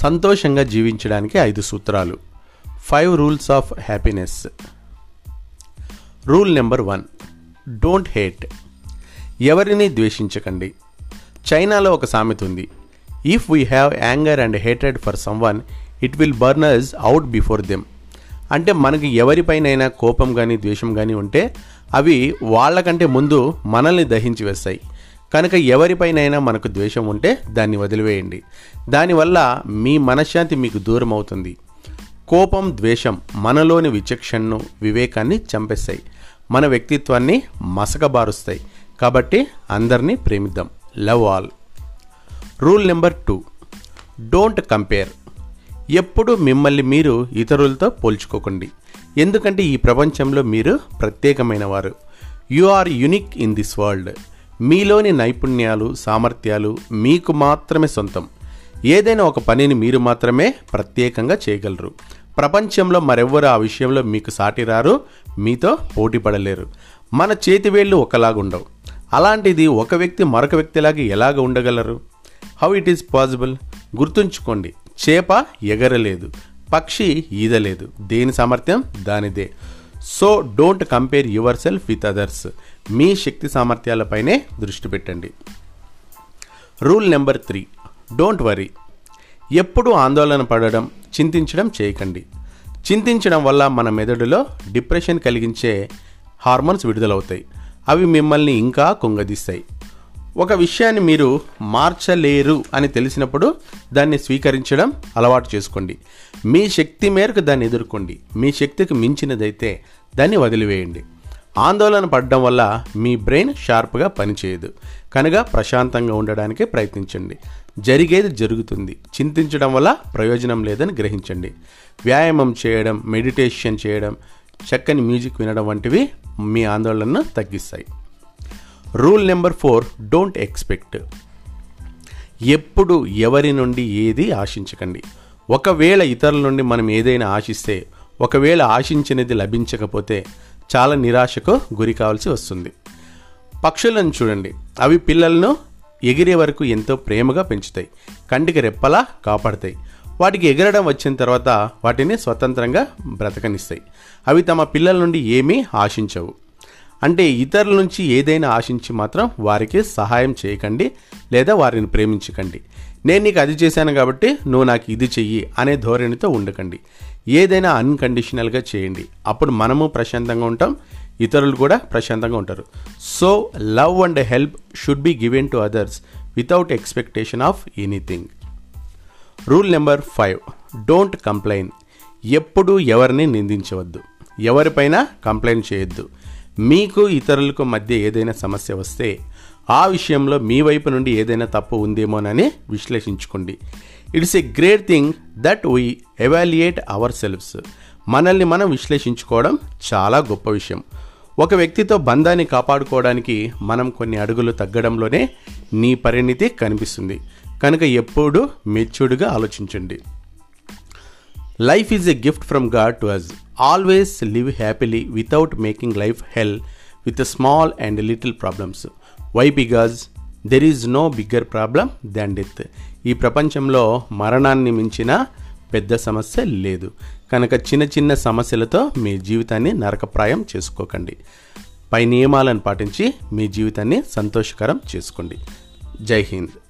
సంతోషంగా జీవించడానికి ఐదు సూత్రాలు. Five rules of happiness rule number one don't hate ఎవరిని ద్వేషించకండి. చైనాలో ఒక సామెత ఉంది. If we have anger and hated for someone it will burners out before them అంటే మనకి ఎవరిపైనైనా కోపం కానీ ద్వేషం కానీ ఉంటే అవి వాళ్ళకంటే ముందు మనల్ని దహించి వేస్తాయి. కనుక ఎవరిపైనైనా మనకు ద్వేషం ఉంటే దాన్ని వదిలివేయండి. దానివల్ల మీ మనశ్శాంతి మీకు దూరం అవుతుంది కోపం ద్వేషం మనలోని విచక్షణను వివేకాన్ని చంపేస్తాయి. మన వ్యక్తిత్వాన్ని మసకబారుస్తాయి. కాబట్టి అందరినీ ప్రేమిద్దాం. Love all. Rule number two. Don't compare. ఎప్పుడు మిమ్మల్ని మీరు ఇతరులతో పోల్చుకోకండి. ఎందుకంటే ఈ ప్రపంచంలో మీరు ప్రత్యేకమైన వారు you are unique in this world. మీలోని నైపుణ్యాలు సామర్థ్యాలు మీకు మాత్రమే సొంతం. ఏదైనా ఒక పనిని మీరు మాత్రమే ప్రత్యేకంగా చేయగలరు. ప్రపంచంలో మరెవ్వరు ఆ విషయంలో మీకు సాటి రారు మీతో పోటీ పడలేరు. మన చేతివేళ్ళు ఒకలాగుండవు. అలాంటిది ఒక వ్యక్తి మరొక వ్యక్తిలాగా ఎలాగ ఉండగలరు? హౌ ఇట్ ఈస్ పాసిబుల్ గుర్తుంచుకోండి చేప ఎగరలేదు పక్షి ఈదలేదు. దేని సామర్థ్యం? దానిదే. So don't compare yourself with others. మీ శక్తి సామర్థ్యాలపైనే దృష్టి పెట్టండి. Rule number three. Don't worry. ఎప్పుడూ ఆందోళన పడడం చింతించడం చేయకండి. చింతించడం వల్ల మన మెదడులో డిప్రెషన్ కలిగించే హార్మోన్స్ విడుదలవుతాయి. అవి మిమ్మల్ని ఇంకా కుంగదీస్తాయి. ఒక విషయాన్ని మీరు మార్చలేరు అని తెలిసినప్పుడు దాన్ని స్వీకరించడం అలవాటు చేసుకోండి. మీ శక్తి మేరకు దాన్ని ఎదుర్కోండి. మీ శక్తికి మించినదైతే దాన్ని వదిలివేయండి. ఆందోళన పడడం వల్ల మీ బ్రెయిన్ షార్ప్గా పనిచేయదు. కనుక ప్రశాంతంగా ఉండడానికి ప్రయత్నించండి. జరిగేది జరుగుతుంది. చింతించడం వల్ల ప్రయోజనం లేదని గ్రహించండి. వ్యాయామం చేయడం మెడిటేషన్ చేయడం చక్కని మ్యూజిక్ వినడం వంటివి మీ ఆందోళనను తగ్గిస్తాయి. Rule number four don't expect. ఎప్పుడు ఎవరి నుండి ఏది ఆశించకండి. ఒకవేళ ఇతరుల నుండి మనం ఏదైనా ఆశిస్తే ఒకవేళ ఆశించినది లభించకపోతే చాలా నిరాశకు గురి కావాల్సి వస్తుంది. పక్షులను చూడండి. అవి పిల్లలను ఎగిరే వరకు ఎంతో ప్రేమగా పెంచుతాయి. కంటికి రెప్పలా కాపాడతాయి. వాటికి ఎగరడం వచ్చిన తర్వాత వాటిని స్వతంత్రంగా బ్రతకనిస్తాయి. అవి తమ పిల్లల నుండి ఏమీ ఆశించవు. అంటే ఇతరుల నుంచి ఏదైనా ఆశించి మాత్రం వారికి సహాయం చేయకండి లేదా వారిని ప్రేమించకండి. నేను నీకు అది చేశాను కాబట్టి నువ్వు నాకు ఇది చెయ్యి అనే ధోరణితో ఉండకండి. ఏదైనా అన్కండిషనల్గా చేయండి. అప్పుడు మనము ప్రశాంతంగా ఉంటాం ఇతరులు కూడా ప్రశాంతంగా ఉంటారు. So love and help should be given to others without expectation of anything. Rule number five don't complain. ఎప్పుడూ ఎవరిని నిందించవద్దు. ఎవరిపైన కంప్లైంట్ చేయొద్దు. మీకు ఇతరులకు మధ్య ఏదైనా సమస్య వస్తే ఆ విషయంలో మీ వైపు నుండి ఏదైనా తప్పు ఉందేమోనని విశ్లేషించుకోండి. It's a great thing that we evaluate ourselves మనల్ని మనం విశ్లేషించుకోవడం చాలా గొప్ప విషయం. ఒక వ్యక్తితో బంధాన్ని కాపాడుకోవడానికి మనం కొన్ని అడుగులు తగ్గడంలోనే నీ పరిణితి కనిపిస్తుంది. కనుక ఎప్పుడూ మెచ్యూర్డ్గా ఆలోచించండి. Life is a gift from God to us always live happily without making life hell with small and little problems why because there is no bigger problem than death ఈ ప్రపంచంలో మరణాన్ని మించిన పెద్ద సమస్య లేదు. కనుక చిన్న చిన్న సమస్యలతో మీ జీవితాన్ని నరకప్రాయం చేసుకోకండి. పై నియమాలను పాటించి మీ జీవితాన్ని సంతోషకరం చేసుకోండి. జై హింద్.